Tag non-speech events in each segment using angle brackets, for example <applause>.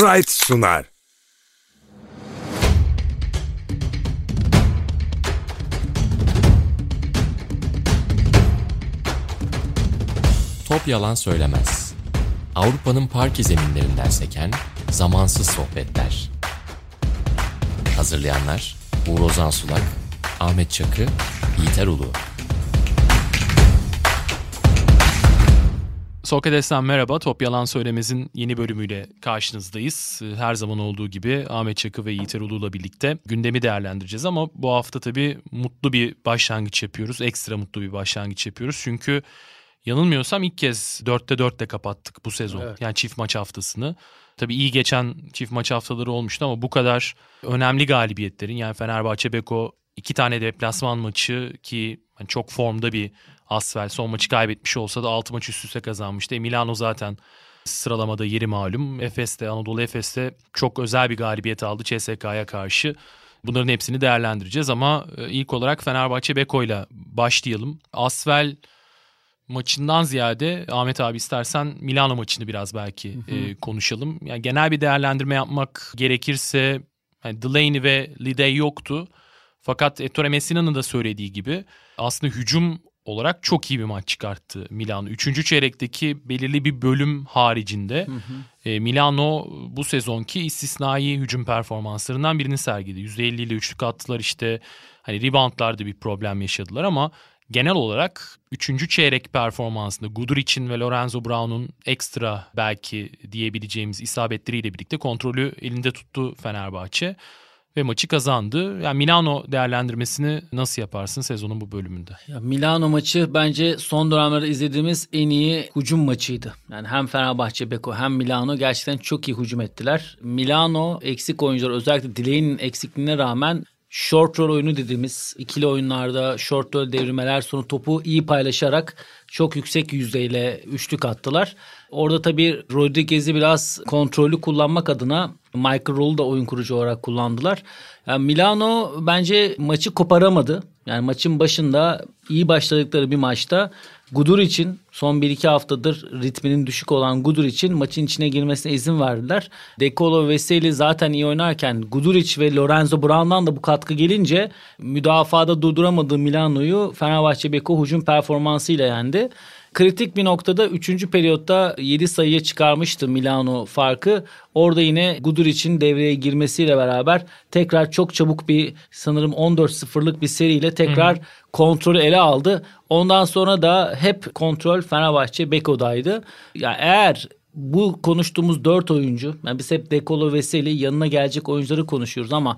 Sprite sunar. Top yalan söylemez. Avrupa'nın parke zeminlerinden seken zamansız sohbetler. Hazırlayanlar Uğur Ozan Sulak, Ahmet Çakı, Yiğiter Ulu. Sokrates'ten merhaba. Top Yalan Söylemez'in yeni bölümüyle karşınızdayız. Her zaman olduğu gibi Ahmet Çakı ve Yiğiter Ulu'la birlikte gündemi değerlendireceğiz. Ama bu hafta tabii mutlu bir başlangıç yapıyoruz. Ekstra mutlu bir başlangıç yapıyoruz. Çünkü yanılmıyorsam ilk kez 4'te 4'te kapattık bu sezon. Evet. Yani çift maç haftasını. Tabii iyi geçen çift maç haftaları olmuştu ama bu kadar önemli galibiyetlerin yani Fenerbahçe Beko iki tane deplasman maçı ki hani çok formda bir Asvel son maçı kaybetmiş olsa da 6 maç üst üste kazanmıştı. E, Milano zaten sıralamada yeri malum. Efes'te, Anadolu Efes'te çok özel bir galibiyet aldı CSK'ya karşı. Bunların hepsini değerlendireceğiz ama e, ilk olarak Fenerbahçe Beko'yla başlayalım. Asvel maçından ziyade Ahmet abi istersen Milano maçını biraz belki e, konuşalım. Yani genel bir değerlendirme yapmak gerekirse yani Delaney ve Lidey yoktu. Fakat Ettore Messina'nın da söylediği gibi aslında hücum olarak çok iyi bir maç çıkarttı Milano. Üçüncü çeyrekteki belirli bir bölüm haricinde e, Milano bu sezonki istisnai hücum performanslarından birini sergiledi. %50 ile üçlük attılar işte hani reboundlarda bir problem yaşadılar ama genel olarak üçüncü çeyrek performansında Guduric'in ve Lorenzo Brown'un ekstra belki diyebileceğimiz isabetleriyle birlikte kontrolü elinde tuttu Fenerbahçe ve maçı kazandı. Yani Milano değerlendirmesini nasıl yaparsın sezonun bu bölümünde? Ya Milano maçı bence son dönemlerde izlediğimiz en iyi hücum maçıydı. Yani hem Fenerbahçe Beko hem Milano gerçekten çok iyi hücum ettiler. Milano eksik oyuncular özellikle Delaney'nin eksikliğine rağmen short roll oyunu dediğimiz ikili oyunlarda short roll devrimeler sonu topu iyi paylaşarak çok yüksek yüzdeyle üçlük attılar. Orada tabii Rodriguez'i biraz kontrollü kullanmak adına Michael Roll'u da oyun kurucu olarak kullandılar. Yani Milano bence maçı koparamadı. Yani maçın başında iyi başladıkları bir maçta Gudur için son 1-2 haftadır ritminin düşük olan Gudur için maçın içine girmesine izin verdiler. Dekolo Veseli zaten iyi oynarken Guduric ve Lorenzo Brown'dan da bu katkı gelince müdafada durduramadığı Milano'yu Fenerbahçe Beko hücum performansıyla yendi. Kritik bir noktada 3. periyotta 7 sayıya çıkarmıştı Milano farkı. Orada yine Guduric'in devreye girmesiyle beraber tekrar çok çabuk bir sanırım 14-0'lık bir seriyle tekrar kontrolü ele aldı. Ondan sonra da hep kontrol Fenerbahçe Beko'daydı. Ya eğer bu konuştuğumuz 4 oyuncu, yani biz hep Dekolo Veseli yanına gelecek oyuncuları konuşuyoruz ama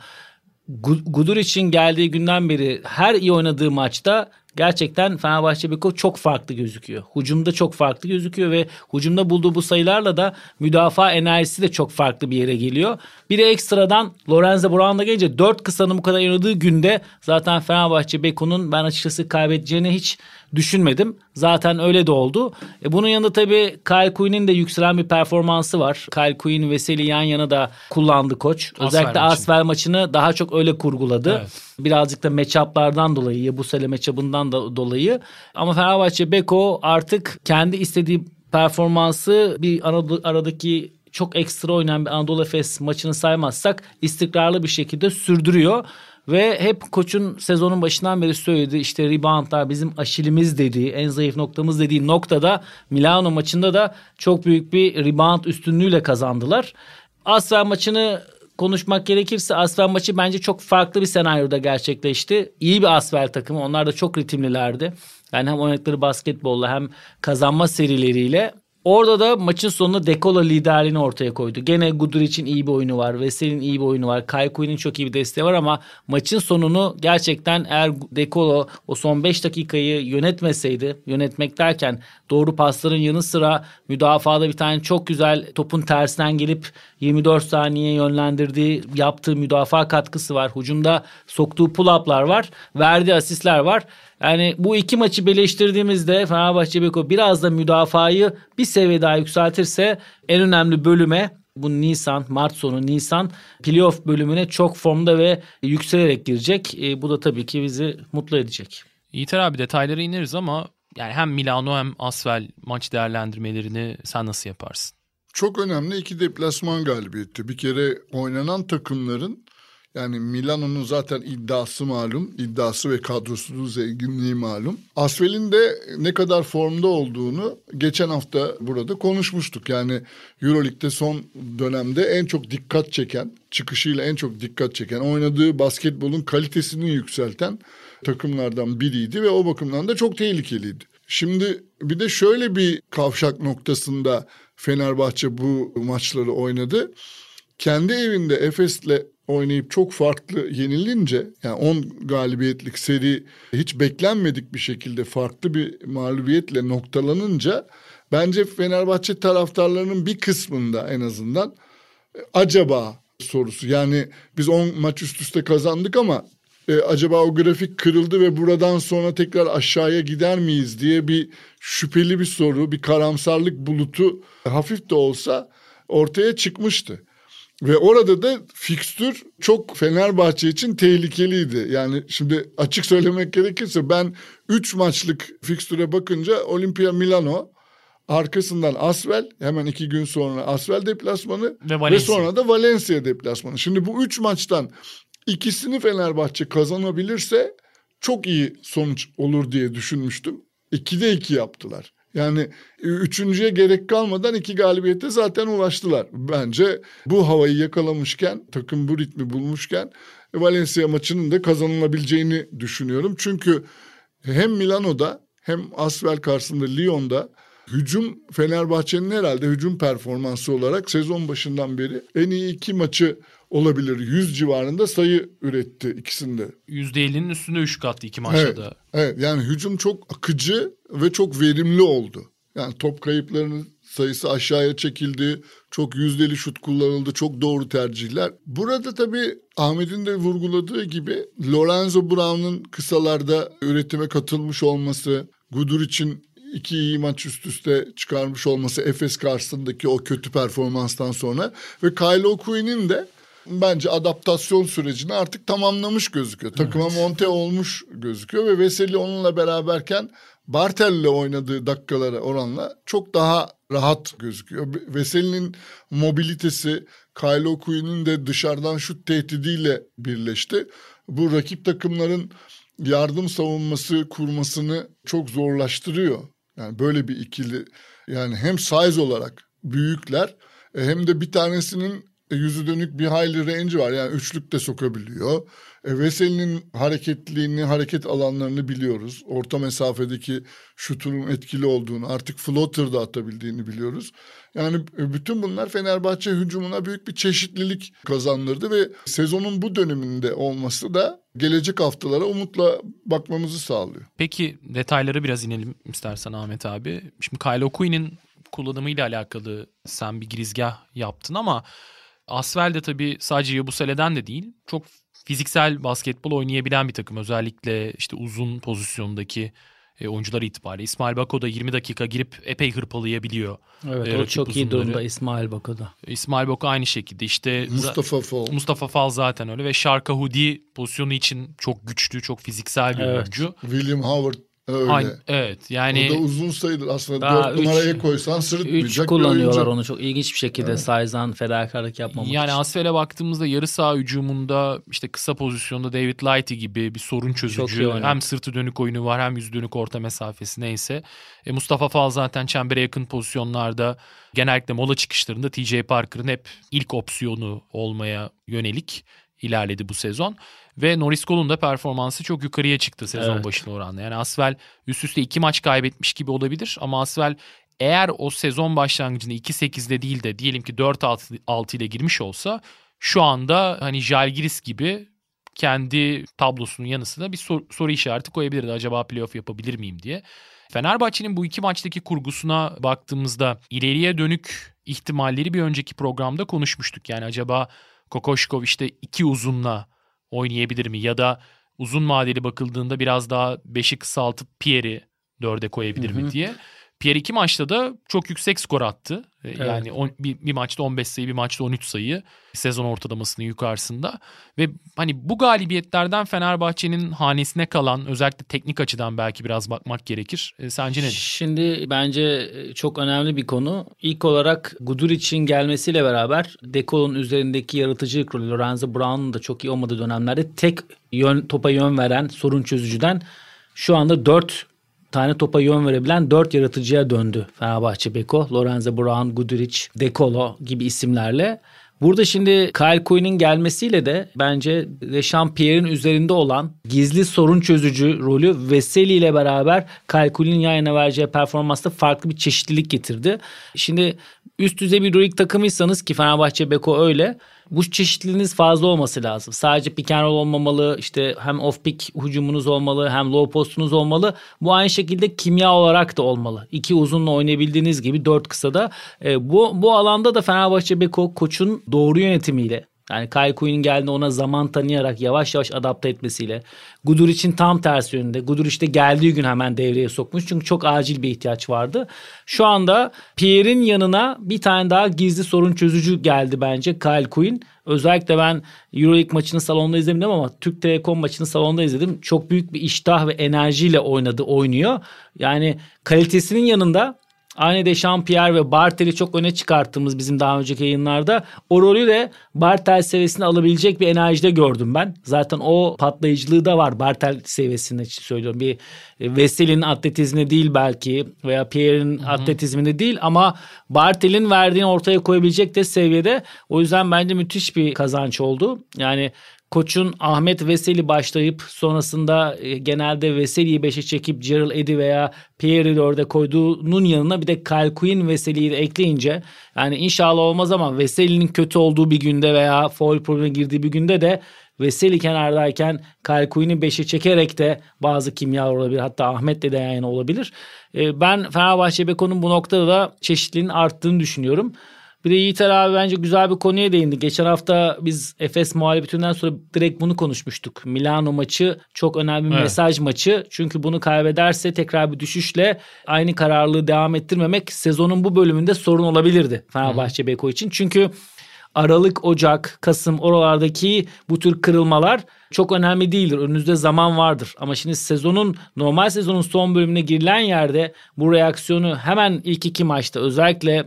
Guduric'in geldiği günden beri her iyi oynadığı maçta gerçekten Fenerbahçe Beko çok farklı gözüküyor. Hucumda çok farklı gözüküyor ve hucumda bulduğu bu sayılarla da müdafaa enerjisi de çok farklı bir yere geliyor. Bir de ekstradan Lorenzo Brown'da gelince 4 kısanın bu kadar oynadığı günde zaten Fenerbahçe Beko'nun ben açıkçası kaybedeceğini hiç düşünmedim. Zaten öyle de oldu. E bunun yanında tabii Kyle Quinn'in de yükselen bir performansı var. Kyle Quinn Veseli yan yana da kullandı koç. Özellikle maçını. Asfer maçını daha çok öyle kurguladı. Evet. Birazcık da matchup'lardan dolayı, Yabusele matchup'ından da dolayı. Ama Fenerbahçe Beko artık kendi istediği performansı bir arada- aradaki çok ekstra oynayan bir Anadolu Efes maçını saymazsak istikrarlı bir şekilde sürdürüyor. Ve hep koçun sezonun başından beri söyledi işte reboundlar bizim aşilimiz dediği en zayıf noktamız dediği noktada Milano maçında da çok büyük bir rebound üstünlüğüyle kazandılar. Asfer maçını konuşmak gerekirse Asfer maçı bence çok farklı bir senaryoda gerçekleşti. İyi bir Asfer takımı. Onlar da çok ritimlilerdi. Yani hem oynadıkları basketbolla hem kazanma serileriyle. Orada da maçın sonunda Dekolo liderliğini ortaya koydu. Gene Guduric'in iyi bir oyunu var. Veseli'nin iyi bir oyunu var. Kyle Quinn'in çok iyi bir desteği var ama maçın sonunu gerçekten eğer Dekolo o son 5 dakikayı yönetmeseydi, yönetmek derken doğru pasların yanı sıra müdafada bir tane çok güzel topun tersinden gelip 24 saniye yönlendirdiği, yaptığı müdafaa katkısı var. Hucumda soktuğu pull-up'lar var. Verdiği asistler var. Yani bu iki maçı birleştirdiğimizde Fenerbahçe Beko biraz da müdafayı bir seviye daha yükseltirse en önemli bölüme bu Nisan, Mart sonu Nisan playoff bölümüne çok formda ve yükselerek girecek. E, bu da tabii ki bizi mutlu edecek. Yiğiter abi detaylara ineriz ama yani hem Milano hem Asvel maç değerlendirmelerini sen nasıl yaparsın? çok önemli iki deplasman galibiyeti. Bir kere oynanan takımların yani Milano'nun zaten iddiası malum. iddiası ve kadrosu zenginliği malum. Asfel'in de ne kadar formda olduğunu geçen hafta burada konuşmuştuk. Yani Euroleague'de son dönemde en çok dikkat çeken, çıkışıyla en çok dikkat çeken, oynadığı basketbolun kalitesini yükselten takımlardan biriydi ve o bakımdan da çok tehlikeliydi. Şimdi bir de şöyle bir kavşak noktasında Fenerbahçe bu maçları oynadı. Kendi evinde Efes'le oynayıp çok farklı yenilince yani 10 galibiyetlik seri hiç beklenmedik bir şekilde farklı bir mağlubiyetle noktalanınca bence Fenerbahçe taraftarlarının bir kısmında en azından acaba sorusu. Yani biz 10 maç üst üste kazandık ama e, acaba o grafik kırıldı ve buradan sonra tekrar aşağıya gider miyiz diye bir şüpheli bir soru, bir karamsarlık bulutu hafif de olsa ortaya çıkmıştı. Ve orada da fikstür çok Fenerbahçe için tehlikeliydi. Yani şimdi açık söylemek gerekirse ben 3 maçlık fikstüre bakınca Olimpia Milano, arkasından Asvel hemen iki gün sonra Asvel deplasmanı ve, ve sonra da Valencia deplasmanı. Şimdi bu üç maçtan ikisini Fenerbahçe kazanabilirse çok iyi sonuç olur diye düşünmüştüm. İkide iki yaptılar. Yani üçüncüye gerek kalmadan iki galibiyete zaten ulaştılar. Bence bu havayı yakalamışken, takım bu ritmi bulmuşken Valencia maçının da kazanılabileceğini düşünüyorum. Çünkü hem Milano'da hem Asvel karşısında Lyon'da hücum Fenerbahçe'nin herhalde hücum performansı olarak sezon başından beri en iyi iki maçı olabilir. 100 civarında sayı üretti ikisinde. %50'nin üstünde 3 kattı iki maçta evet, da. Evet yani hücum çok akıcı ve çok verimli oldu. Yani top kayıplarının sayısı aşağıya çekildi. Çok yüzdeli şut kullanıldı. Çok doğru tercihler. Burada tabii Ahmet'in de vurguladığı gibi Lorenzo Brown'un kısalarda üretime katılmış olması, Gudur için iki iyi maç üst üste çıkarmış olması Efes karşısındaki o kötü performanstan sonra ve Kyle O'Quinn'in de bence adaptasyon sürecini artık tamamlamış gözüküyor. Takıma evet. monte olmuş gözüküyor ve Veseli onunla beraberken Bartel'le oynadığı dakikalara oranla çok daha rahat gözüküyor. Veseli'nin mobilitesi Kyle O'Quinn'in de dışarıdan şut tehdidiyle birleşti. Bu rakip takımların yardım savunması kurmasını çok zorlaştırıyor. Yani böyle bir ikili yani hem size olarak büyükler e, hem de bir tanesinin e, yüzü dönük bir hayli range var. Yani üçlük de sokabiliyor. E, Veseli'nin hareketliliğini, hareket alanlarını biliyoruz. Orta mesafedeki şutunun etkili olduğunu, artık floater da atabildiğini biliyoruz. Yani e, bütün bunlar Fenerbahçe hücumuna büyük bir çeşitlilik kazandırdı ve sezonun bu döneminde olması da gelecek haftalara umutla bakmamızı sağlıyor. Peki detayları biraz inelim istersen Ahmet abi. Şimdi Kyle O'Quinn'in kullanımıyla alakalı sen bir girizgah yaptın ama Asvel de tabii sadece Yabusele'den de değil. Çok fiziksel basketbol oynayabilen bir takım. Özellikle işte uzun pozisyondaki e, oyuncular itibariyle. İsmail Bako da 20 dakika girip epey hırpalayabiliyor. Evet e, o çok uzunları. iyi durumda İsmail Bako'da. İsmail Bako aynı şekilde işte Mustafa Fal. Mustafa Fal zaten öyle ve Şarka Hudi pozisyonu için çok güçlü, çok fiziksel bir evet. oyuncu. William Howard Öyle. Aynı, evet yani. O da uzun sayılır aslında. Daha Dört üç, numaraya koysan sırıtmayacak Üç kullanıyorlar onu çok ilginç bir şekilde evet. size'dan fedakarlık yapmamak Yani için. Asfel'e baktığımızda yarı saha hücumunda işte kısa pozisyonda David Lighty gibi bir sorun çözücü. Hem sırtı dönük oyunu var hem yüz dönük orta mesafesi neyse. E, Mustafa Fal zaten çembere yakın pozisyonlarda genellikle mola çıkışlarında TJ Parker'ın hep ilk opsiyonu olmaya yönelik ilerledi bu sezon. Ve Norris Cole'un da performansı çok yukarıya çıktı sezon evet. başına oranla. Yani Asvel üst üste iki maç kaybetmiş gibi olabilir ama Asvel eğer o sezon başlangıcında 2-8'de değil de diyelim ki 4-6 ile girmiş olsa şu anda hani Jalgiris gibi kendi tablosunun yanı sıra bir sor, soru işareti koyabilirdi. Acaba playoff yapabilir miyim diye. Fenerbahçe'nin bu iki maçtaki kurgusuna baktığımızda ileriye dönük ihtimalleri bir önceki programda konuşmuştuk. Yani acaba Kokoşkov işte iki uzunla oynayabilir mi? Ya da uzun vadeli bakıldığında biraz daha beşi kısaltıp Pierre'i dörde koyabilir Hı-hı. mi diye. Pierre iki maçta da çok yüksek skor attı. E, Yani on, bir, bir maçta 15 sayı, bir maçta 13 sayı sezon ortalamasının yukarısında. Ve hani bu galibiyetlerden Fenerbahçe'nin hanesine kalan özellikle teknik açıdan belki biraz bakmak gerekir. E, sence nedir? Şimdi bence çok önemli bir konu. İlk olarak Guduric'in gelmesiyle beraber Dekol'un üzerindeki yaratıcılık rolü Lorenzo Brown'un da çok iyi olmadığı dönemlerde tek yön, topa yön veren sorun çözücüden şu anda 4 tane topa yön verebilen 4 yaratıcıya döndü Fenerbahçe Beko. Lorenzo Brown, Guduric, Dekolo gibi isimlerle. Burada şimdi Kyle Quinn'in gelmesiyle de bence Dechampierre'in üzerinde olan gizli sorun çözücü rolü Veseli ile beraber Kyle Quinn'in yayına vereceği performansta farklı bir çeşitlilik getirdi. Şimdi üst düzey bir Euroleague takımıysanız ki Fenerbahçe Beko öyle bu çeşitliliğiniz fazla olması lazım. Sadece pick and roll olmamalı, işte hem off pick hücumunuz olmalı, hem low postunuz olmalı. Bu aynı şekilde kimya olarak da olmalı. İki uzunla oynayabildiğiniz gibi dört kısada. E, bu bu alanda da Fenerbahçe Beko koçun doğru yönetimiyle yani Kyle Quinn'in geldiğinde ona zaman tanıyarak yavaş yavaş adapte etmesiyle. Guduric'in tam tersi yönünde. Guduric de geldiği gün hemen devreye sokmuş. Çünkü çok acil bir ihtiyaç vardı. Şu anda Pierre'in yanına bir tane daha gizli sorun çözücü geldi bence Kyle Quinn. Özellikle ben Euroleague maçını salonda izlemedim ama Türk Telekom maçını salonda izledim. Çok büyük bir iştah ve enerjiyle oynadı, oynuyor. Yani kalitesinin yanında Aynı Dechampierre ve Bartel'i çok öne çıkarttığımız bizim daha önceki yayınlarda o rolü de Bartel seviyesine alabilecek bir enerjide gördüm ben. Zaten o patlayıcılığı da var Bartel seviyesinde söylüyorum. Bir e, Veseli'nin atletizmine değil belki veya Pierre'in atletizminde değil ama Bartel'in verdiğini ortaya koyabilecek de seviyede. O yüzden bence müthiş bir kazanç oldu. Yani koçun Ahmet Veseli başlayıp sonrasında e, genelde Veseli'yi 5'e çekip Gerald Eddy veya Pierre'i 4'e koyduğunun yanına bir de Kyle Quinn Veseli'yi de ekleyince yani inşallah olmaz ama Veseli'nin kötü olduğu bir günde veya foul problemine girdiği bir günde de Veseli kenardayken Kyle Quinn'i 5'e çekerek de bazı kimya olabilir. Hatta Ahmet de yani olabilir. E, ben Fenerbahçe Beko'nun bu noktada da çeşitliliğin arttığını düşünüyorum. Bir de Yiğiter abi bence güzel bir konuya değindi. Geçen hafta biz Efes muhalefetinden sonra direkt bunu konuşmuştuk. Milano maçı çok önemli bir Evet. mesaj maçı. Çünkü bunu kaybederse tekrar bir düşüşle aynı kararlılığı devam ettirmemek sezonun bu bölümünde sorun olabilirdi Fenerbahçe Beko için. Çünkü Aralık, Ocak, Kasım oralardaki bu tür kırılmalar çok önemli değildir. Önünüzde zaman vardır. Ama şimdi sezonun normal sezonun son bölümüne girilen yerde bu reaksiyonu hemen ilk iki maçta özellikle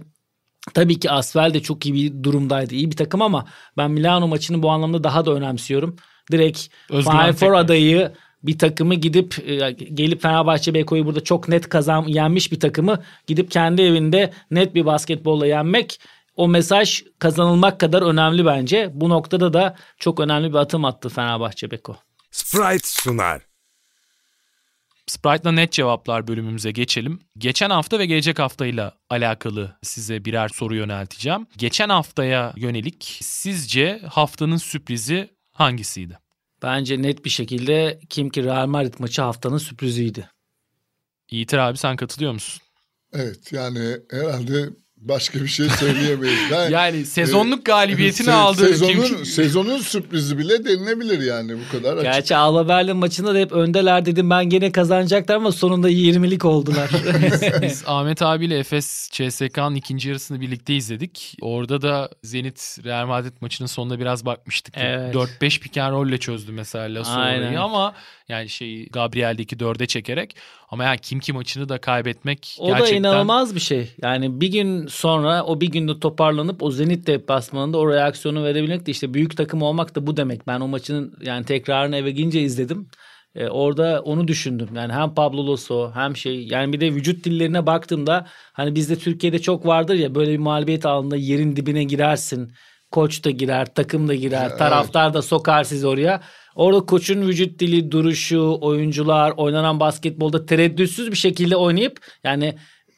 Tabii ki Asvel de çok iyi bir durumdaydı. İyi bir takım ama ben Milano maçını bu anlamda daha da önemsiyorum. Direkt Final Four adayı bir takımı gidip e, gelip Fenerbahçe Beko'yu burada çok net kazan yenmiş bir takımı gidip kendi evinde net bir basketbolla yenmek o mesaj kazanılmak kadar önemli bence. Bu noktada da çok önemli bir atım attı Fenerbahçe Beko. Sprite sunar. Sprite'la net cevaplar bölümümüze geçelim. Geçen hafta ve gelecek haftayla alakalı size birer soru yönelteceğim. Geçen haftaya yönelik sizce haftanın sürprizi hangisiydi? Bence net bir şekilde kim ki Real Madrid maçı haftanın sürpriziydi. Yiğiter abi sen katılıyor musun? Evet yani herhalde başka bir şey söyleyemeyiz. <laughs> Ben, Yani sezonluk galibiyetini se- aldı. Sezonun, Kim- sezonun sürprizi bile denilebilir yani bu kadar açık. Gerçi Alba Berlin maçında da hep öndeler dedim ben gene kazanacaklar ama sonunda 20'lik oldular. <laughs> Biz Ahmet abiyle Efes CSK'nın ikinci yarısını birlikte izledik. Orada da Zenit Real Madrid maçının sonunda biraz bakmıştık. Evet. 4-5 pick and roll ile çözdü mesela. Lasso'yu ama yani şey Gabriel'deki 4'e çekerek ama yani Kimki maçını da kaybetmek o da gerçekten inanılmaz bir şey. Yani bir gün sonra o bir günde toparlanıp o Zenit deplasmanında o reaksiyonu verebilmek de işte büyük takım olmak da bu demek. Ben o maçın yani tekrarını eve gince izledim. Ee, orada onu düşündüm. Yani hem Pablo Lasso hem şey yani bir de vücut dillerine baktığımda hani bizde Türkiye'de çok vardır ya böyle bir mağlubiyet anında yerin dibine girersin. Koç da girer, takım da girer, taraftar da sokar sizi oraya. Orada koçun vücut dili, duruşu, oyuncular, oynanan basketbolda tereddütsüz bir şekilde oynayıp yani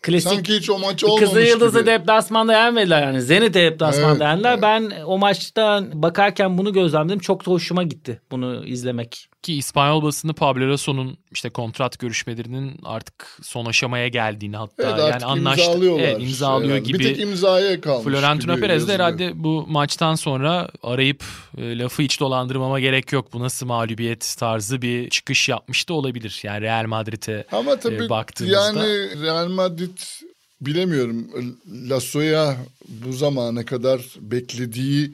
klasik Sanki hiç o maç olmamış Kızıl Yıldız'ı gibi. deplasmanda yenmediler yani. Zenit'e deplasmanda Evet, yendiler. evet. Ben o maçtan bakarken bunu gözlemledim. Çok da hoşuma gitti bunu izlemek. Ki İspanyol basını Pablo Lasso'nun işte kontrat görüşmelerinin artık son aşamaya geldiğini hatta Evet, yani anlaştı. imzalıyorlar. Evet, imzalıyor herhalde. gibi. Bir tek imzaya kalmış Florentino Perez de herhalde bu maçtan sonra arayıp e, lafı hiç dolandırmama gerek yok. Bu nasıl mağlubiyet tarzı bir çıkış yapmış da olabilir. Yani Real Madrid'e Ama tabii e, baktığımızda. yani Real Madrid bilemiyorum Lasso'ya bu zamana kadar beklediği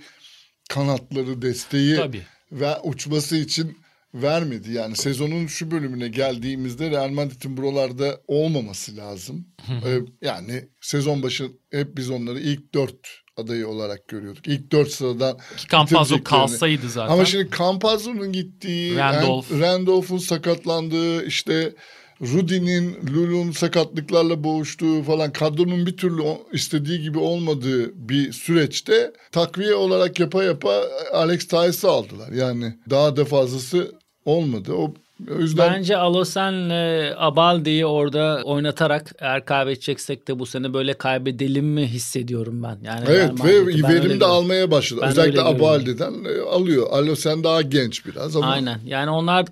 kanatları, desteği Tabii. ve uçması için vermedi. Yani sezonun şu bölümüne geldiğimizde Real Madrid'in buralarda olmaması lazım. Ee, yani sezon başı hep biz onları ilk dört adayı olarak görüyorduk. İlk dört sıradan Ki Campazzo kalsaydı zaten. Ama şimdi Campazzo'nun gittiği, Randolph. Ran- Randolph'un sakatlandığı, işte Rudy'nin, Lul'un sakatlıklarla boğuştuğu falan kadronun bir türlü istediği gibi olmadığı bir süreçte takviye olarak yapa yapa Alex Tyes'i aldılar. Yani daha da fazlası olmadı. O, o yüzden Bence Alosen'le Abaldi'yi orada oynatarak eğer kaybedeceksek de bu sene böyle kaybedelim mi hissediyorum ben. Yani Evet ve Ben verim de almaya başladı. Ben Özellikle. Abaldi'den e, alıyor. Alo sen daha genç biraz ama Aynen. Yani onlar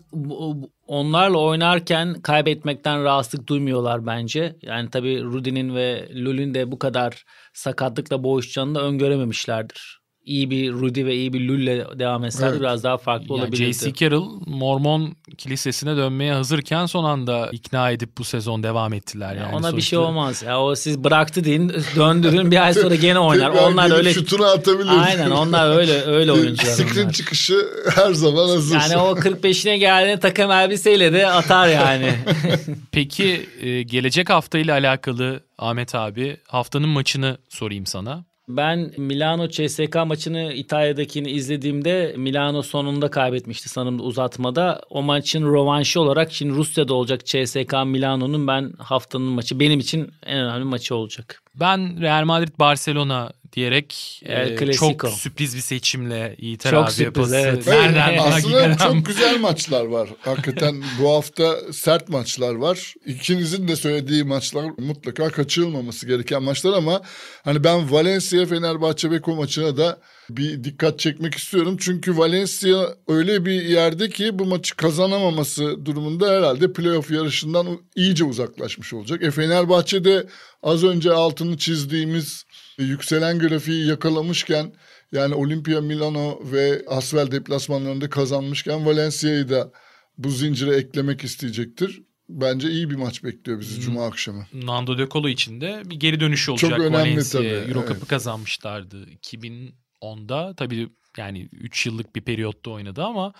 onlarla oynarken kaybetmekten rahatsızlık duymuyorlar bence. Yani tabii Rudy'nin ve Lul'ün de bu kadar sakatlıkla boğuşacağını da öngörememişlerdir. İyi bir Rudy ve iyi bir Lul'le devam etselerdi Evet. biraz daha farklı Yani olabilirdi. J.C. Carroll Mormon kilisesine dönmeye hazırken son anda ikna edip bu sezon devam ettiler. Yani Ona bir şey sonuçta- olmaz. Ya o siz bıraktı deyin, <laughs> döndürün bir ay sonra gene oynar. <laughs> Onlar öyle şutunu atabilir. Aynen onlar öyle öyle oyuncular. Onlar. çıkışı her zaman hazır. Yani o 45'ine geldiğinde takım elbiseyle de atar yani. <laughs> Peki e, gelecek hafta ile alakalı Ahmet abi haftanın maçını sorayım sana. Ben Milano CSK maçını İtalya'dakini izlediğimde Milano sonunda kaybetmişti sanırım uzatmada. O maçın rövanşı olarak şimdi Rusya'da olacak CSK Milano'nun ben haftanın maçı benim için en önemli maçı olacak. Ben Real Madrid Barcelona diyerek El e, Clasico. çok sürpriz bir seçimle Yiğit Çok abi sürpriz, yapası. evet. Nereden Aslında hakikaten- çok güzel maçlar var. Hakikaten bu hafta sert maçlar var. İkinizin de söylediği maçlar mutlaka kaçırılmaması gereken maçlar ama hani ben Valencia Fenerbahçe Beko maçına da bir dikkat çekmek istiyorum. Çünkü Valencia öyle bir yerde ki bu maçı kazanamaması durumunda herhalde playoff yarışından iyice uzaklaşmış olacak. E Fenerbahçe de az önce altını çizdiğimiz yükselen grafiği yakalamışken yani Olimpia Milano ve Asvel deplasmanlarında kazanmışken Valencia'yı da bu zincire eklemek isteyecektir. Bence iyi bir maç bekliyor bizi Cuma akşamı. Nando De Colo için de bir geri dönüş olacak. Çok önemli Valencia'ya. tabii, Euro Cup'ı evet. kazanmışlardı 2010'da. Tabii yani 3 yıllık bir periyotta oynadı ama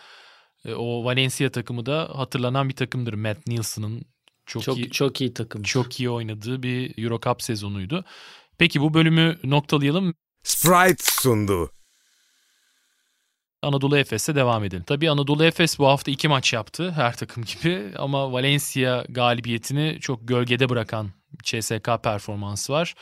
e, o Valencia takımı da hatırlanan bir takımdır. Matt Nielsen'ın çok, Çok iyi çok iyi takım. çok iyi oynadığı bir Euro Cup sezonuydu. Peki bu bölümü noktalayalım. Sprite sundu. Anadolu Efes'e devam edelim. Tabii Anadolu Efes bu hafta iki maç yaptı her takım gibi <laughs> ama Valencia galibiyetini çok gölgede bırakan CSK performansı var.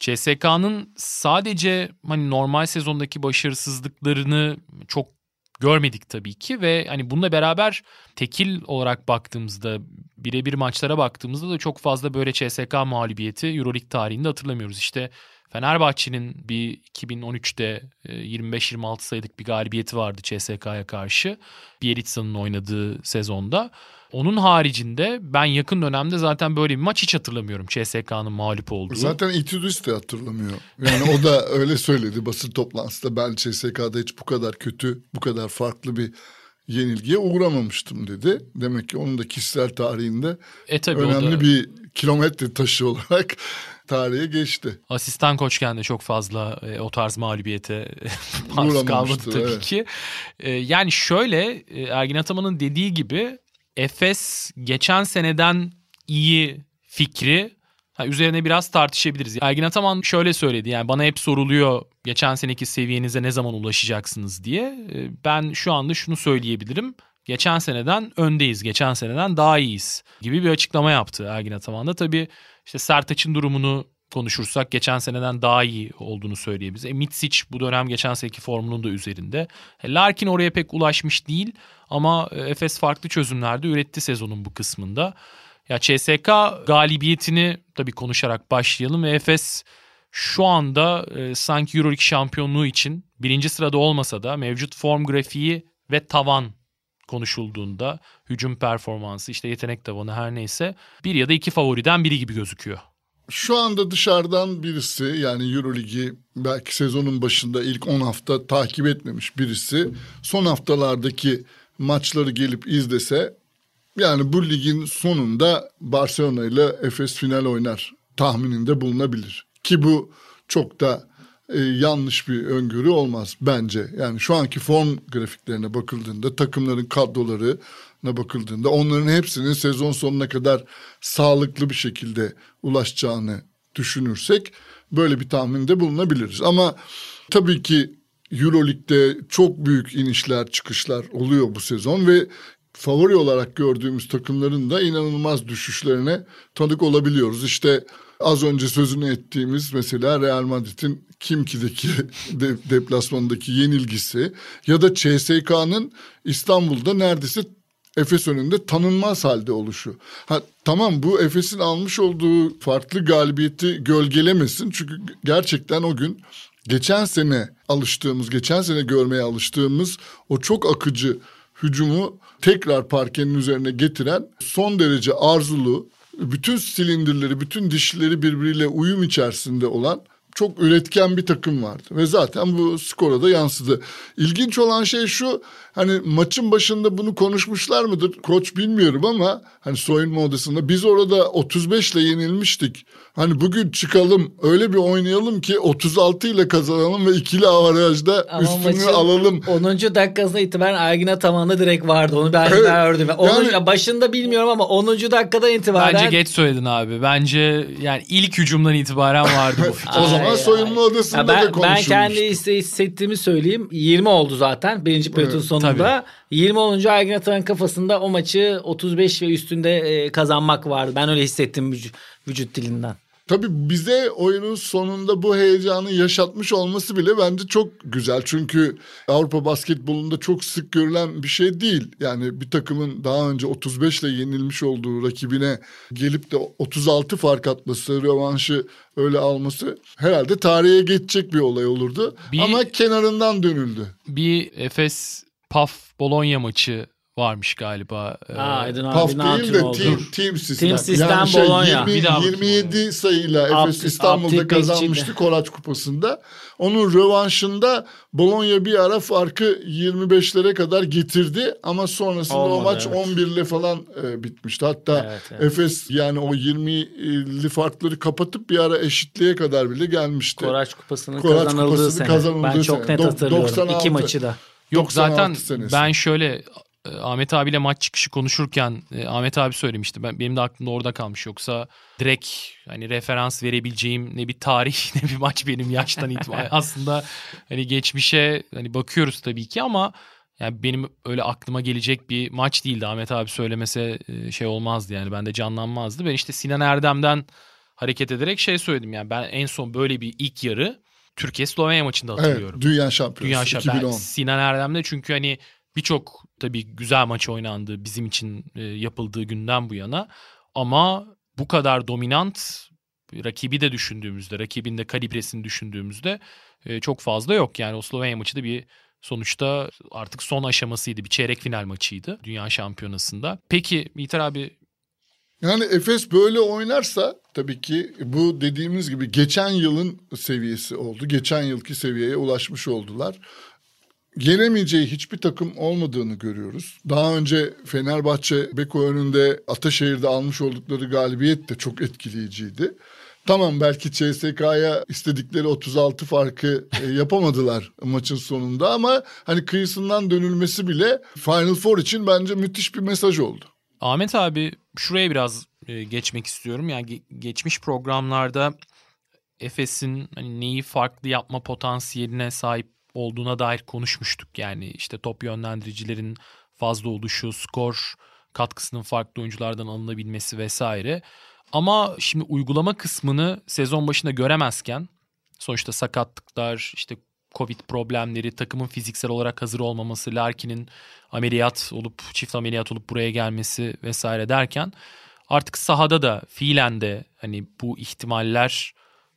CSK'nın sadece hani normal sezondaki başarısızlıklarını çok görmedik tabii ki ve hani bununla beraber tekil olarak baktığımızda birebir maçlara baktığımızda da çok fazla böyle CSK mağlubiyeti EuroLeague tarihinde hatırlamıyoruz. İşte Fenerbahçe'nin bir 2013'te e, 25-26 sayılık bir galibiyeti vardı CSK'ya karşı. Bielitsa'nın oynadığı sezonda. Onun haricinde ben yakın dönemde zaten böyle bir maç hiç hatırlamıyorum CSK'nın mağlup olduğu. Zaten Itudis de hatırlamıyor. Yani o da <laughs> öyle söyledi basın toplantısında. Ben CSK'da hiç bu kadar kötü, bu kadar farklı bir yenilgiye uğramamıştım dedi. Demek ki onun da kişisel tarihinde e tabii önemli da bir kilometre taşı olarak <laughs> tarihe geçti. asistan koçken de çok fazla e, o tarz mağlubiyete <laughs> maruz kalmadı tabii evet. ki. E, yani şöyle e, Ergin Ataman'ın dediği gibi Efes geçen seneden iyi fikri ha, üzerine biraz tartışabiliriz. Ergin Ataman şöyle söyledi yani bana hep soruluyor geçen seneki seviyenize ne zaman ulaşacaksınız diye. E, ben şu anda şunu söyleyebilirim. Geçen seneden öndeyiz, geçen seneden daha iyiyiz gibi bir açıklama yaptı Ergin Ataman da. Tabii işte Sertaç'ın durumunu konuşursak geçen seneden daha iyi olduğunu söyleyebiliriz. E, Mitsic bu dönem geçen seneki formunun da üzerinde. E, Larkin oraya pek ulaşmış değil ama e, Efes farklı çözümlerde üretti sezonun bu kısmında. Ya CSK galibiyetini tabii konuşarak başlayalım ve Efes şu anda e, sanki Euroleague şampiyonluğu için birinci sırada olmasa da mevcut form grafiği ve tavan konuşulduğunda hücum performansı işte yetenek tavanı her neyse bir ya da iki favoriden biri gibi gözüküyor. Şu anda dışarıdan birisi yani Euroligi belki sezonun başında ilk 10 hafta takip etmemiş birisi son haftalardaki maçları gelip izlese yani bu ligin sonunda Barcelona ile Efes final oynar tahmininde bulunabilir. Ki bu çok da e, yanlış bir öngörü olmaz bence. Yani şu anki form grafiklerine bakıldığında takımların kadrolarına bakıldığında onların hepsinin sezon sonuna kadar sağlıklı bir şekilde ulaşacağını düşünürsek böyle bir tahminde bulunabiliriz. Ama tabii ki Euroleague'de çok büyük inişler çıkışlar oluyor bu sezon ve favori olarak gördüğümüz takımların da inanılmaz düşüşlerine tanık olabiliyoruz. İşte az önce sözünü ettiğimiz mesela Real Madrid'in Kimki'deki <laughs> de, deplasmandaki yenilgisi ya da CSK'nın İstanbul'da neredeyse Efes önünde tanınmaz halde oluşu. Ha, tamam bu Efes'in almış olduğu farklı galibiyeti gölgelemesin. Çünkü gerçekten o gün geçen sene alıştığımız, geçen sene görmeye alıştığımız o çok akıcı hücumu tekrar parkenin üzerine getiren son derece arzulu, bütün silindirleri, bütün dişleri birbiriyle uyum içerisinde olan çok üretken bir takım vardı. Ve zaten bu skora da yansıdı. İlginç olan şey şu hani maçın başında bunu konuşmuşlar mıdır? Koç bilmiyorum ama hani soyunma odasında biz orada 35 ile yenilmiştik. Hani bugün çıkalım öyle bir oynayalım ki 36 ile kazanalım ve ikili avarajda Ama üstünü maçın alalım. 10. dakikasına itibaren Ergin Ataman'da direkt vardı. Onu ben Evet. gördüm. 10. Yani- başında bilmiyorum ama 10. dakikadan itibaren Bence geç söyledin abi. Bence yani ilk hücumdan itibaren vardı bu <laughs> fikir. O zaman Ay, soyunma ay. odasında Ya da ben, ben kendi hisse- hissettiğimi söyleyeyim. 20 oldu zaten birinci periyotun sonunda. 20 olunca Ergin Ataman'ın kafasında o maçı 35 ve üstünde e, kazanmak vardı. Ben öyle hissettim vücut, vücut dilinden. Tabii bize oyunun sonunda bu heyecanı yaşatmış olması bile bence çok güzel. Çünkü Avrupa basketbolunda çok sık görülen bir şey değil. Yani bir takımın daha önce 35 ile yenilmiş olduğu rakibine gelip de 36 fark atması, rövanşı öyle alması herhalde tarihe geçecek bir olay olurdu. Bir- Ama kenarından dönüldü. Bir Efes Paf Bologna maçı varmış galiba. Aa, abi ne değil de oldu? team, team sistem. Team sistem yani şey, Bologna. 20, Bir daha 27 sayıyla Efes İstanbul'da Abdi kazanmıştı. Koraç Kupası'nda. Onun rövanşında Bologna bir ara farkı 25'lere kadar getirdi ama sonrasında o Olmadı, maç evet. 11 ile falan e, bitmişti. Hatta Evet, evet. Efes yani o 20'li farkları kapatıp bir ara eşitliğe kadar bile gelmişti. Koraç Kupası'nın Koraç kazanıldığı Kupası'nın sene. kazanıldığı ben çok sene. net Dok- hatırlıyorum. 96. İki maçı da. Yok 96 zaten senesi. ben şöyle Ahmet abiyle maç çıkışı konuşurken e, Ahmet abi söylemişti. Ben benim de aklımda orada kalmış. Yoksa direkt hani referans verebileceğim ne bir tarih <laughs> ne bir maç benim yaştan itibaren. <laughs> Aslında hani geçmişe hani bakıyoruz tabii ki ama yani benim öyle aklıma gelecek bir maç değildi. Ahmet abi söylemese e, şey olmazdı yani bende canlanmazdı. Ben işte Sinan Erdem'den hareket ederek şey söyledim yani ben en son böyle bir ilk yarı Türkiye Slovenya maçında hatırlıyorum. Evet, Dünya Şampiyonası Dünya Şampiyonu. 2010. Sinan Erdem'de çünkü hani birçok tabii güzel maç oynandı bizim için e, yapıldığı günden bu yana. Ama bu kadar dominant rakibi de düşündüğümüzde, rakibin de kalibresini düşündüğümüzde e, çok fazla yok. Yani o Slovenya maçı da bir sonuçta artık son aşamasıydı. Bir çeyrek final maçıydı Dünya Şampiyonası'nda. Peki Yiğiter abi Yani Efes böyle oynarsa tabii ki bu dediğimiz gibi geçen yılın seviyesi oldu. Geçen yılki seviyeye ulaşmış oldular. Yenemeyeceği hiçbir takım olmadığını görüyoruz. Daha önce Fenerbahçe Beko önünde Ataşehir'de almış oldukları galibiyet de çok etkileyiciydi. Tamam belki CSK'ya istedikleri 36 farkı e, yapamadılar <laughs> maçın sonunda ama hani kıyısından dönülmesi bile Final Four için bence müthiş bir mesaj oldu. Ahmet abi şuraya biraz e, geçmek istiyorum. Yani ge- geçmiş programlarda Efes'in hani neyi farklı yapma potansiyeline sahip olduğuna dair konuşmuştuk. Yani işte top yönlendiricilerin fazla oluşu, skor katkısının farklı oyunculardan alınabilmesi vesaire. Ama şimdi uygulama kısmını sezon başında göremezken sonuçta sakatlıklar, işte Covid problemleri, takımın fiziksel olarak hazır olmaması, Larkin'in ameliyat olup çift ameliyat olup buraya gelmesi vesaire derken artık sahada da fiilen de hani bu ihtimaller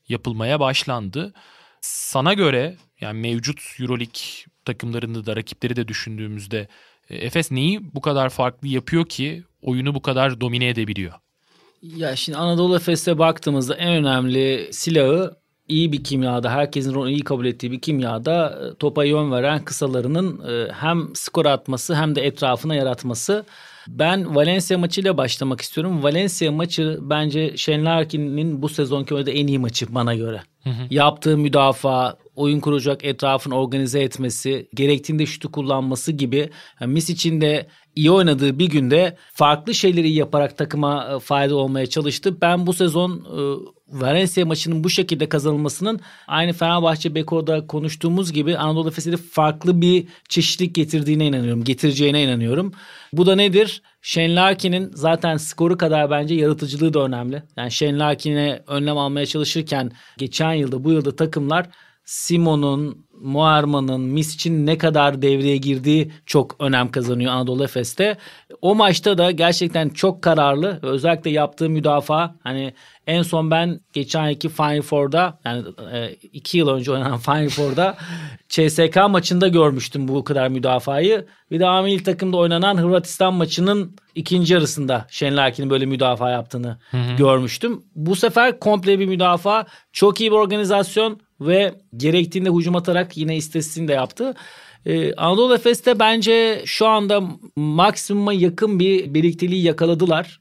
yapılmaya başlandı. Sana göre yani mevcut EuroLeague takımlarını da rakipleri de düşündüğümüzde E, Efes neyi bu kadar farklı yapıyor ki oyunu bu kadar domine edebiliyor? Ya şimdi Anadolu Efes'e baktığımızda en önemli silahı iyi bir kimyada, herkesin onu iyi kabul ettiği bir kimyada e, topa yön veren kısalarının e, hem skor atması hem de etrafına yaratması. Ben Valencia maçıyla başlamak istiyorum. Valencia maçı bence Shane Larkin'in bu sezonki oynadığı en iyi maçı bana göre. Yaptığı müdafaa, oyun kuracak etrafını organize etmesi, gerektiğinde şutu kullanması gibi yani Misic'in de iyi oynadığı bir günde farklı şeyleri yaparak takıma e, fayda olmaya çalıştı. Ben bu sezon e, Valencia maçının bu şekilde kazanılmasının aynı Fenerbahçe Beko'da konuştuğumuz gibi Anadolu Efes'e farklı bir çeşitlilik getirdiğine inanıyorum. Getireceğine inanıyorum. Bu da nedir? Shane Larkin'in zaten skoru kadar bence yaratıcılığı da önemli. Yani Shane Larkin'e önlem almaya çalışırken geçen yılda bu yılda takımlar Simon'un, Muarman'ın, Misic'in ne kadar devreye girdiği çok önem kazanıyor Anadolu Efes'te. O maçta da gerçekten çok kararlı özellikle yaptığı müdafaa hani en son ben geçen iki Final Four'da yani e, iki yıl önce oynanan <laughs> Final Four'da CSK maçında görmüştüm bu kadar müdafayı. Bir de amil takımda oynanan Hırvatistan maçının ikinci yarısında Shane Larkin'in böyle müdafaa yaptığını görmüştüm. Bu sefer komple bir müdafaa, çok iyi bir organizasyon ve gerektiğinde hücum atarak yine istatistiğini de yaptı. Ee, Anadolu Efes'te bence şu anda maksimuma yakın bir birlikteliği yakaladılar.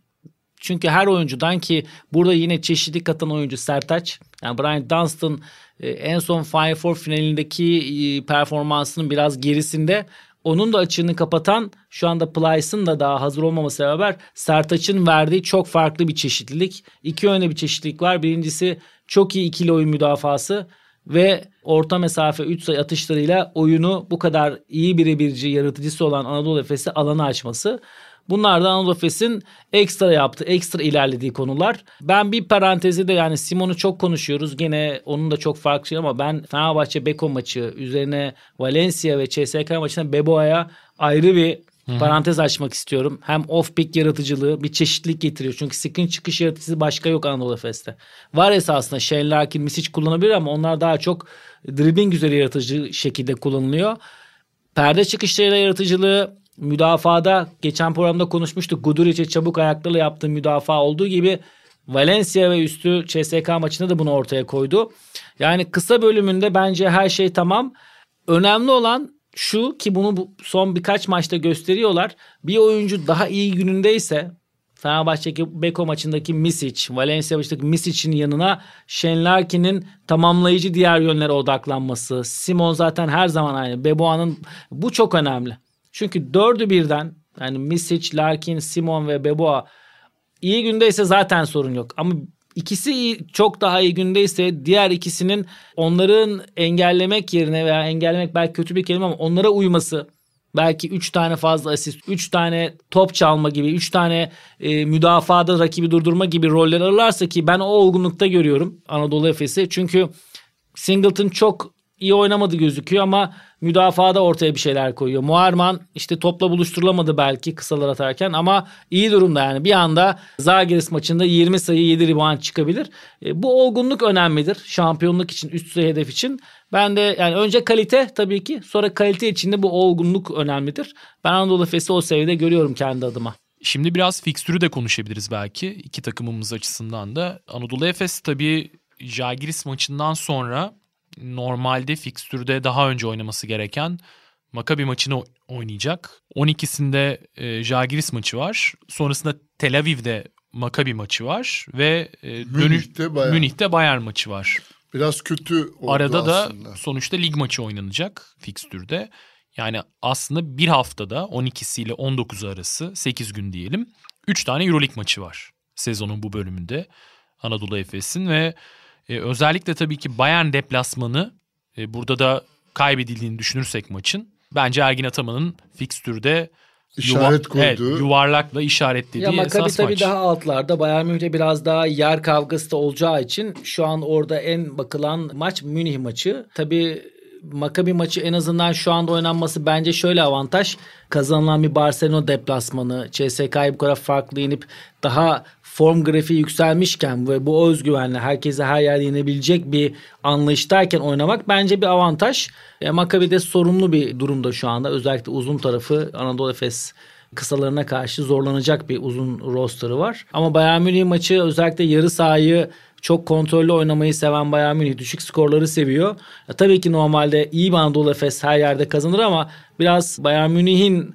Çünkü her oyuncudan ki burada yine çeşitli katan oyuncu Sertaç. Yani Brian Dunstan e, en son Final Four finalindeki e, performansının biraz gerisinde. Onun da açığını kapatan şu anda Plyce'ın da daha hazır olmaması beraber Sertaç'ın verdiği çok farklı bir çeşitlilik. İki yönde bir çeşitlilik var. Birincisi çok iyi ikili oyun müdafası ve orta mesafe 3 sayı atışlarıyla oyunu bu kadar iyi birebirci yaratıcısı olan Anadolu Efes'e alanı açması. Bunlar da Anadolu Efes'in ekstra yaptığı, ekstra ilerlediği konular. Ben bir parantezi de yani Simon'u çok konuşuyoruz. Gene onun da çok farklı şey ama ben Fenerbahçe Beko maçı üzerine Valencia ve CSK maçında Beboa'ya ayrı bir parantez açmak istiyorum. Hem off pick yaratıcılığı bir çeşitlilik getiriyor. Çünkü screen çıkış yaratıcısı başka yok Anadolu Efes'te. Var esasında Shane Larkin, Misic kullanabilir ama onlar daha çok dribbling üzeri yaratıcı şekilde kullanılıyor. Perde çıkışlarıyla yaratıcılığı müdafada geçen programda konuşmuştuk. Guduric'e çabuk ayaklarla yaptığı müdafaa olduğu gibi Valencia ve üstü CSK maçında da bunu ortaya koydu. Yani kısa bölümünde bence her şey tamam. Önemli olan şu ki bunu bu son birkaç maçta gösteriyorlar. Bir oyuncu daha iyi günündeyse Fenerbahçe'deki Beko maçındaki Misic, Valencia maçındaki Misic'in yanına Shane Larkin'in tamamlayıcı diğer yönlere odaklanması. Simon zaten her zaman aynı. Beboa'nın bu çok önemli. Çünkü dördü birden yani Misic, Larkin, Simon ve Beboa iyi gündeyse zaten sorun yok. Ama ikisi iyi, çok daha iyi gündeyse diğer ikisinin onların engellemek yerine veya engellemek belki kötü bir kelime ama onlara uyması belki 3 tane fazla asist, 3 tane top çalma gibi, 3 tane e, müdafada rakibi durdurma gibi roller alırlarsa ki ben o olgunlukta görüyorum Anadolu Efes'i. Çünkü Singleton çok iyi oynamadı gözüküyor ama müdafada ortaya bir şeyler koyuyor. Muharman işte topla buluşturulamadı belki kısalar atarken ama iyi durumda yani. Bir anda Zagiris maçında 20 sayı 7 rebound çıkabilir. E, bu olgunluk önemlidir. Şampiyonluk için, üst düzey hedef için. Ben de yani önce kalite tabii ki sonra kalite içinde bu olgunluk önemlidir. Ben Anadolu Efes'i o seviyede görüyorum kendi adıma. Şimdi biraz fikstürü de konuşabiliriz belki iki takımımız açısından da. Anadolu Efes tabii Jagiris maçından sonra normalde fikstürde daha önce oynaması gereken Maccabi maçını oynayacak. 12'sinde e, Jagiris maçı var. Sonrasında Tel Aviv'de Maccabi maçı var ve e, dönüş Münih'te Bayern. Münih'te Bayern maçı var. Biraz kötü oldu Arada aslında. da sonuçta lig maçı oynanacak fikstürde. Yani aslında bir haftada 12'si ile 19 arası 8 gün diyelim. 3 tane Euroleague maçı var sezonun bu bölümünde Anadolu Efes'in ve e, özellikle tabii ki Bayern deplasmanı e, burada da kaybedildiğini düşünürsek maçın bence Ergin Ataman'ın fikstürde İşaret yuva- evet, koyduğu. yuvarlakla işaretlediği Ya Maccabi esas tabii maç. daha altlarda. Bayern Münih'te biraz daha yer kavgası da olacağı için şu an orada en bakılan maç Münih maçı. Tabii Maccabi maçı en azından şu anda oynanması bence şöyle avantaj. Kazanılan bir Barcelona deplasmanı, CSK'yı bu kadar farklı inip daha form grafiği yükselmişken ve bu özgüvenle herkese her yerde yenebilecek bir anlayıştayken oynamak bence bir avantaj. E, Maccabi de sorumlu bir durumda şu anda. Özellikle uzun tarafı Anadolu Efes kısalarına karşı zorlanacak bir uzun roster'ı var. Ama Bayern Münih maçı özellikle yarı sahayı çok kontrollü oynamayı seven Bayern Münih düşük skorları seviyor. Ya, tabii ki normalde iyi bir Anadolu Efes her yerde kazanır ama biraz Bayern Münih'in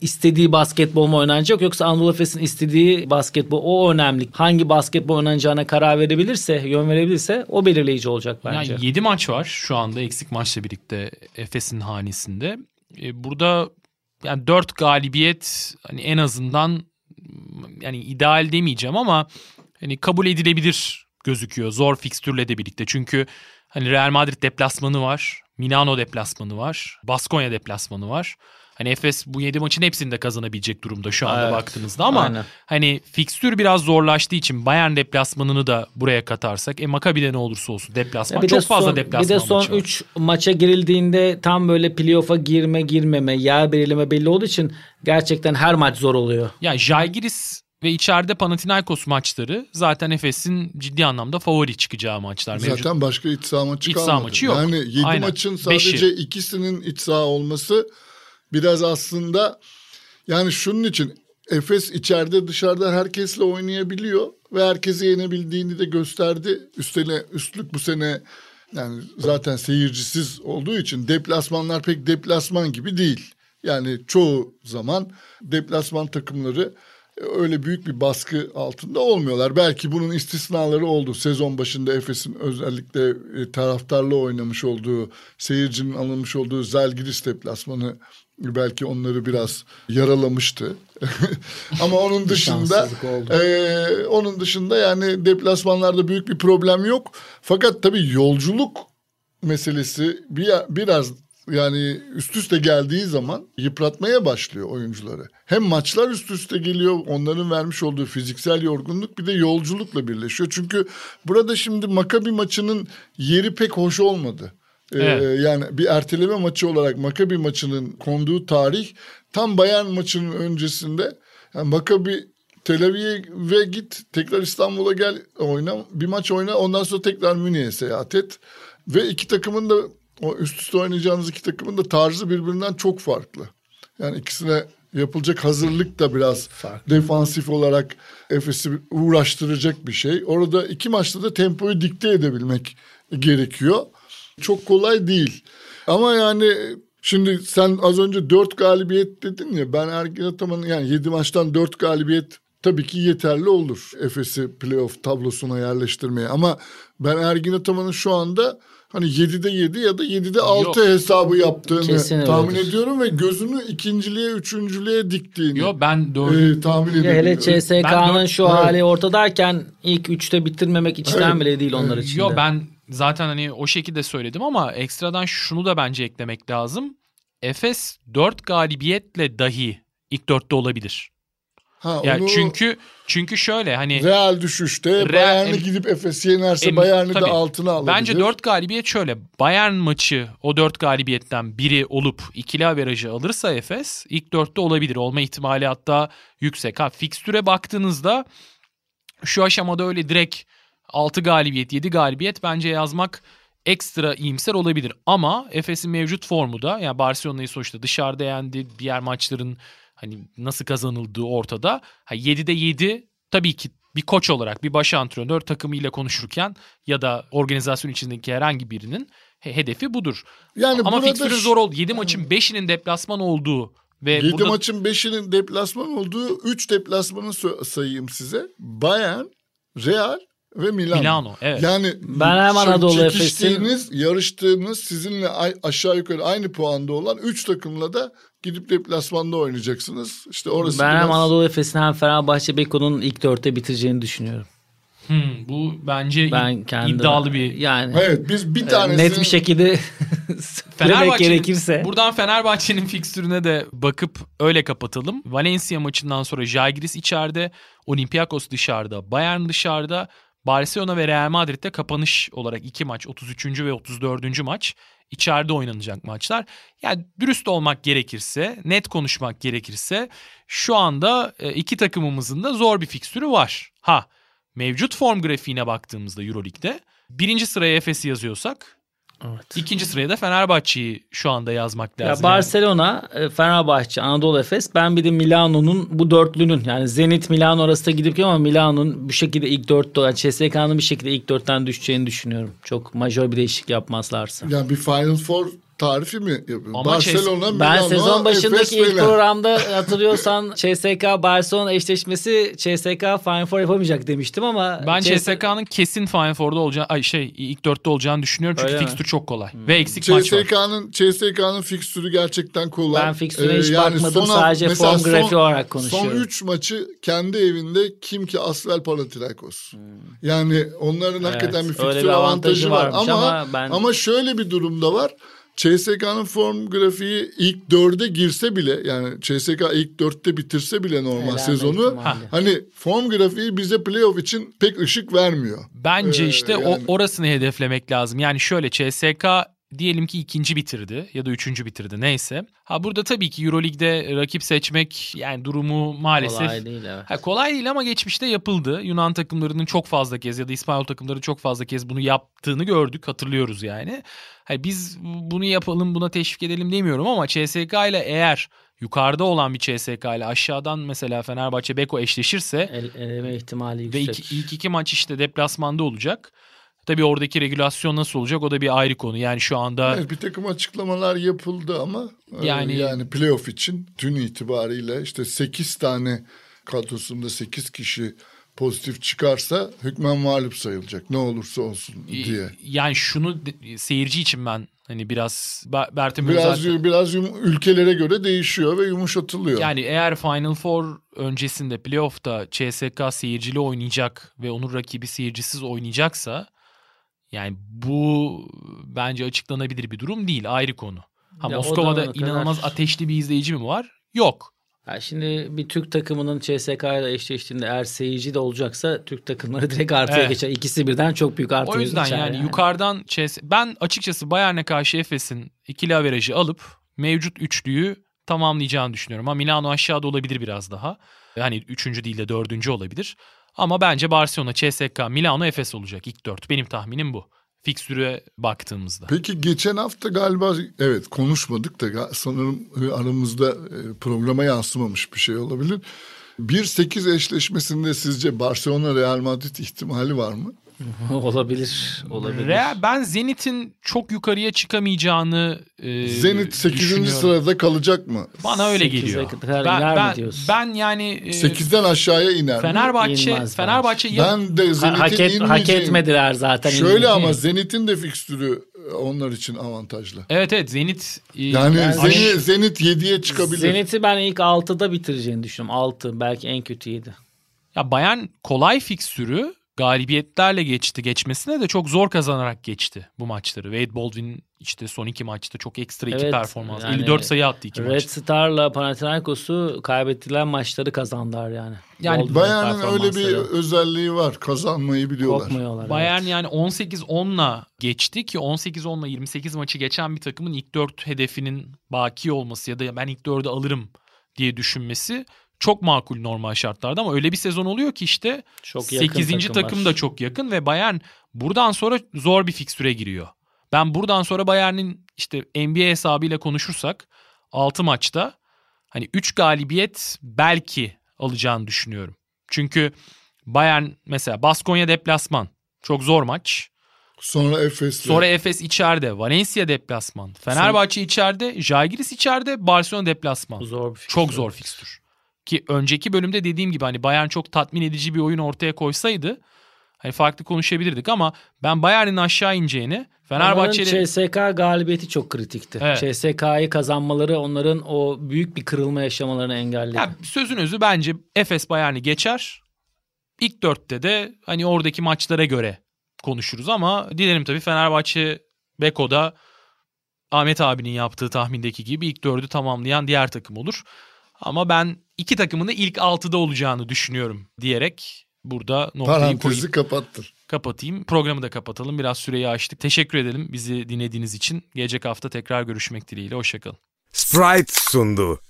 istediği basketbol mu oynanacak yoksa Anadolu Efes'in istediği basketbol o önemli. Hangi basketbol oynanacağına karar verebilirse, yön verebilirse o belirleyici olacak bence. Yani 7 maç var şu anda eksik maçla birlikte Efes'in hanesinde. E, burada yani 4 galibiyet hani en azından yani ideal demeyeceğim ama hani kabul edilebilir gözüküyor zor fikstürle de birlikte. Çünkü hani Real Madrid deplasmanı var, Milano deplasmanı var, Baskonya deplasmanı var. Hani Efes bu 7 maçın hepsini de kazanabilecek durumda şu anda Evet. baktığınızda ama Aynen. hani fikstür biraz zorlaştığı için Bayern deplasmanını da buraya katarsak e Maccabi'de ne olursa olsun deplasman Bir çok de fazla son, deplasman Bir de son maçı var. 3 maça girildiğinde tam böyle playoff'a girme girmeme yer belirleme belli olduğu için gerçekten her maç zor oluyor. Ya Žalgiris ve içeride Panathinaikos maçları zaten Efes'in ciddi anlamda favori çıkacağı maçlar. Mevcut. Zaten başka iç saha maçı İç saha maçı yok. Yani 7 Aynen. maçın sadece Beşi. ikisinin iç saha olması biraz aslında yani şunun için Efes içeride dışarıda herkesle oynayabiliyor ve herkesi yenebildiğini de gösterdi. Üstüne üstlük bu sene yani zaten seyircisiz olduğu için deplasmanlar pek deplasman gibi değil. Yani çoğu zaman deplasman takımları öyle büyük bir baskı altında olmuyorlar. Belki bunun istisnaları oldu. Sezon başında Efes'in özellikle e, taraftarla oynamış olduğu, seyircinin alınmış olduğu Zalgiris deplasmanı belki onları biraz yaralamıştı. <laughs> Ama onun dışında e, onun dışında yani deplasmanlarda büyük bir problem yok. Fakat tabii yolculuk meselesi bir, biraz yani üst üste geldiği zaman yıpratmaya başlıyor oyuncuları. Hem maçlar üst üste geliyor onların vermiş olduğu fiziksel yorgunluk bir de yolculukla birleşiyor. Çünkü burada şimdi Makabi maçının yeri pek hoş olmadı. Ee, Evet. yani bir erteleme maçı olarak Makabi maçının konduğu tarih tam Bayern maçının öncesinde yani Makabi Tel Aviv'e git tekrar İstanbul'a gel oyna bir maç oyna ondan sonra tekrar Münih'e seyahat et ve iki takımın da o üst üste oynayacağınız iki takımın da tarzı birbirinden çok farklı. Yani ikisine yapılacak hazırlık da biraz defansif olarak Efes'i uğraştıracak bir şey. Orada iki maçta da tempoyu dikte edebilmek gerekiyor. Çok kolay değil. Ama yani şimdi sen az önce dört galibiyet dedin ya ben Ergin Ataman'ın yani yedi maçtan dört galibiyet tabii ki yeterli olur Efes'i playoff tablosuna yerleştirmeye. Ama ben Ergin Ataman'ın şu anda hani 7'de 7 ya da 7'de 6 hesabı yaptığını Kesin tahmin öyledir. ediyorum ve gözünü ikinciliğe, üçüncülüğe diktiğini Yo ben dördü e, tahmin Ya hele ediyorum. CSK'nın şu Evet. hali ortadayken ilk 3'te bitirmemek içten Evet. bile değil onlar için. Yo de. ben zaten hani o şekilde söyledim ama ekstradan şunu da bence eklemek lazım. Efes 4 galibiyetle dahi ilk dörtte olabilir. Ha, Ya onu çünkü çünkü şöyle hani Real düşüşte Real- Bayern'i gidip Efes'i yenerse em- Bayern'i de tabii. altına alabilir. Bence 4 galibiyet şöyle. Bayern maçı o 4 galibiyetten biri olup ikili averajı alırsa Efes ilk 4'te olabilir. Olma ihtimali hatta yüksek. Ha fikstüre baktığınızda şu aşamada öyle direkt 6 galibiyet 7 galibiyet bence yazmak ekstra iyimser olabilir. Ama Efes'in mevcut formu da yani Barcelona'yı sonuçta dışarıda yendi. Diğer maçların hani nasıl kazanıldığı ortada. Ha 7'de 7 tabii ki bir koç olarak bir baş antrenör takımıyla konuşurken ya da organizasyon içindeki herhangi birinin he- hedefi budur. Yani Ama fikstürün zor oldu. 7 maçın 5'inin deplasman olduğu ve 7 burada maçın 5'inin deplasman olduğu 3 deplasmanı sayayım size. Bayern, Real ve Milano. Milano, evet. Yani Ben hem şu Anadolu çekiştiğiniz, yarıştığınız sizinle aşağı yukarı aynı puanda olan 3 takımla da gidip deplasmanda oynayacaksınız. İşte orası Ben hem biraz... Anadolu Efes'in hem Fenerbahçe Beko'nun ilk dörtte bitireceğini düşünüyorum. Hmm, bu bence Ben id- kendi iddialı bir yani Evet biz bir tanesini... net bir şekilde <laughs> söylemek gerekirse. Buradan Fenerbahçe'nin fikstürüne de bakıp öyle kapatalım. Valencia maçından sonra Žalgiris içeride, Olympiakos dışarıda, Bayern dışarıda, Barcelona ve Real Madrid'de kapanış olarak iki maç 33. ve 34. maç. içeride oynanacak maçlar. Yani dürüst olmak gerekirse, net konuşmak gerekirse şu anda e, iki takımımızın da zor bir fikstürü var. Ha mevcut form grafiğine baktığımızda Euroleague'de birinci sıraya Efes'i yazıyorsak Evet. ikinci sıraya da Fenerbahçe'yi şu anda yazmak Ya lazım. Yani Barcelona, e, Fenerbahçe, Anadolu Efes. Ben bir de Milano'nun bu dörtlünün yani Zenit Milano arasında gidip ama Milano'nun bu şekilde ilk dörtte yani CSK'nın bir şekilde ilk dörtten düşeceğini düşünüyorum. Çok majör bir değişiklik yapmazlarsa. Yani bir Final Four tarifi mi yapıyor? Ama Barcelona, Ben Milano, sezon başındaki Efes, ilk programda <laughs> hatırlıyorsan CSK Barcelona eşleşmesi CSK Final Four yapamayacak demiştim ama Ben CS CSK'nın kesin Final Four'da olacağı, ay şey ilk dörtte olacağını düşünüyorum çünkü Öyle mi? fikstür çok kolay ve eksik maç var. CSK'nın CSK'nın fikstürü gerçekten kolay. Ben fikstüre hiç Ee, yani bakmadım, son sadece form son- grafiği olarak konuşuyorum. Son 3 maçı kendi evinde kim ki Asvel Panathinaikos. Yani onların hakikaten bir Hmm. fikstür bir avantajı, avantajı var ama ama ben- ama şöyle bir durumda var. CSK'nın form grafiği ilk dörde girse bile yani CSK ilk dörtte bitirse bile normal Elenme sezonu ihtimali. hani form grafiği bize playoff için pek ışık vermiyor. Bence Ee, işte o yani- orasını hedeflemek lazım. Yani şöyle CSK diyelim ki ikinci bitirdi ya da üçüncü bitirdi neyse. Ha burada tabii ki Euroleague'de rakip seçmek yani durumu maalesef kolay değil evet. Ha, kolay değil ama geçmişte yapıldı. Yunan takımlarının çok fazla kez ya da İspanyol takımları çok fazla kez bunu yaptığını gördük. Hatırlıyoruz yani. Ha, biz bunu yapalım buna teşvik edelim demiyorum ama CSK ile eğer yukarıda olan bir CSK ile aşağıdan mesela Fenerbahçe Beko eşleşirse El, eleme ihtimali ve yüksek. iki, ilk iki maç işte deplasmanda olacak. Tabii oradaki regülasyon nasıl olacak o da bir ayrı konu. Yani şu anda Evet, bir takım açıklamalar yapıldı ama Yani- yani yani playoff için dün itibariyle işte 8 tane kadrosunda 8 kişi pozitif çıkarsa hükmen mağlup sayılacak ne olursa olsun diye. yani şunu seyirci için ben hani biraz Ber- Bertem Biraz Özer'le- biraz ülkelere göre değişiyor ve yumuşatılıyor. Yani eğer Final Four öncesinde playoff'ta CSK seyircili oynayacak ve onun rakibi seyircisiz oynayacaksa yani bu bence açıklanabilir bir durum değil ayrı konu. Ha Ya Moskova'da zamana kadar- inanılmaz <laughs> ateşli bir izleyici mi var? Yok. Ya şimdi bir Türk takımının CSK ile eşleştiğinde eğer seyirci de olacaksa Türk takımları direkt artıya Evet. geçer. İkisi birden çok büyük artıya O yüzden geçer yani, yukarıdan CS ben açıkçası Bayern'e karşı Efes'in ikili averajı alıp mevcut üçlüyü tamamlayacağını düşünüyorum. Ama Milano aşağıda olabilir biraz daha. Yani üçüncü değil de dördüncü olabilir. Ama bence Barcelona, CSK, Milano, Efes olacak ilk dört. Benim tahminim bu. Fikstüre baktığımızda. Peki geçen hafta galiba evet konuşmadık da sanırım e, aramızda e, programa yansımamış bir şey olabilir. 1-8 eşleşmesinde sizce Barcelona Real Madrid ihtimali var mı? <laughs> olabilir. Olabilir. Real, ben Zenit'in çok yukarıya çıkamayacağını e, Zenit 8. düşünüyorum. sırada kalacak mı? Bana öyle geliyor. kadar Ben, iner mi ben, diyorsun? ben yani e, 8'den aşağıya iner? Fenerbahçe İnmez Fenerbahçe ya- Ben de Zenit'in hak, et, hak etmediler zaten. Şöyle <laughs> ama Zenit'in de fikstürü e, onlar için avantajlı. Evet evet Zenit e, Yani Yani Zenit, Zenit 7'ye çıkabilir. Zenit'i ben ilk 6'da bitireceğini düşünüyorum. 6 belki en kötü 7. ya Bayern kolay fiksürü galibiyetlerle geçti. Geçmesine de çok zor kazanarak geçti bu maçları. Wade Baldwin işte son iki maçta çok ekstra iki Evet, performans. yani 54 sayı attı iki Red maç. Star'la Panathinaikos'u kaybettiler maçları kazandılar yani. Yani Bayern'in öyle bir özelliği var. Kazanmayı biliyorlar. korkmuyorlar. Bayern evet. yani 18-10'la geçti ki 18-10'la 28 maçı geçen bir takımın ilk 4 hedefinin baki olması ya da ben ilk 4'ü alırım diye düşünmesi çok makul normal şartlarda ama öyle bir sezon oluyor ki işte Çok yakın 8. takımlar. takım da çok yakın ve Bayern buradan sonra zor bir fikstüre giriyor. Ben buradan sonra Bayern'in işte NBA hesabıyla konuşursak 6 maçta hani 3 galibiyet belki alacağını düşünüyorum. Çünkü Bayern mesela Baskonya deplasman çok zor maç. Sonra Efes'le. Sonra Efes içeride, Valencia deplasman, Fenerbahçe içeride, Žalgiris içeride, Barcelona deplasman. zor bir fikstür. Çok zor fikstür. Ki önceki bölümde dediğim gibi hani Bayern çok tatmin edici bir oyun ortaya koysaydı hani farklı konuşabilirdik ama ben Bayern'in aşağı ineceğini Fenerbahçe'nin CSK galibiyeti çok kritikti. Evet. CSK'yı kazanmaları onların o büyük bir kırılma yaşamalarını engelledi. ya sözün özü bence Efes Bayern'i geçer. İlk dörtte de hani oradaki maçlara göre konuşuruz ama dilerim tabii Fenerbahçe Beko'da Ahmet abinin yaptığı tahmindeki gibi ilk dördü tamamlayan diğer takım olur. Ama ben iki takımın da ilk altıda olacağını düşünüyorum diyerek burada noktayı koyayım. Parantezi kapattır. Kapatayım. Programı da kapatalım. Biraz süreyi açtık. Teşekkür edelim bizi dinlediğiniz için. Gelecek hafta tekrar görüşmek dileğiyle. Hoşçakalın. Sprite sundu.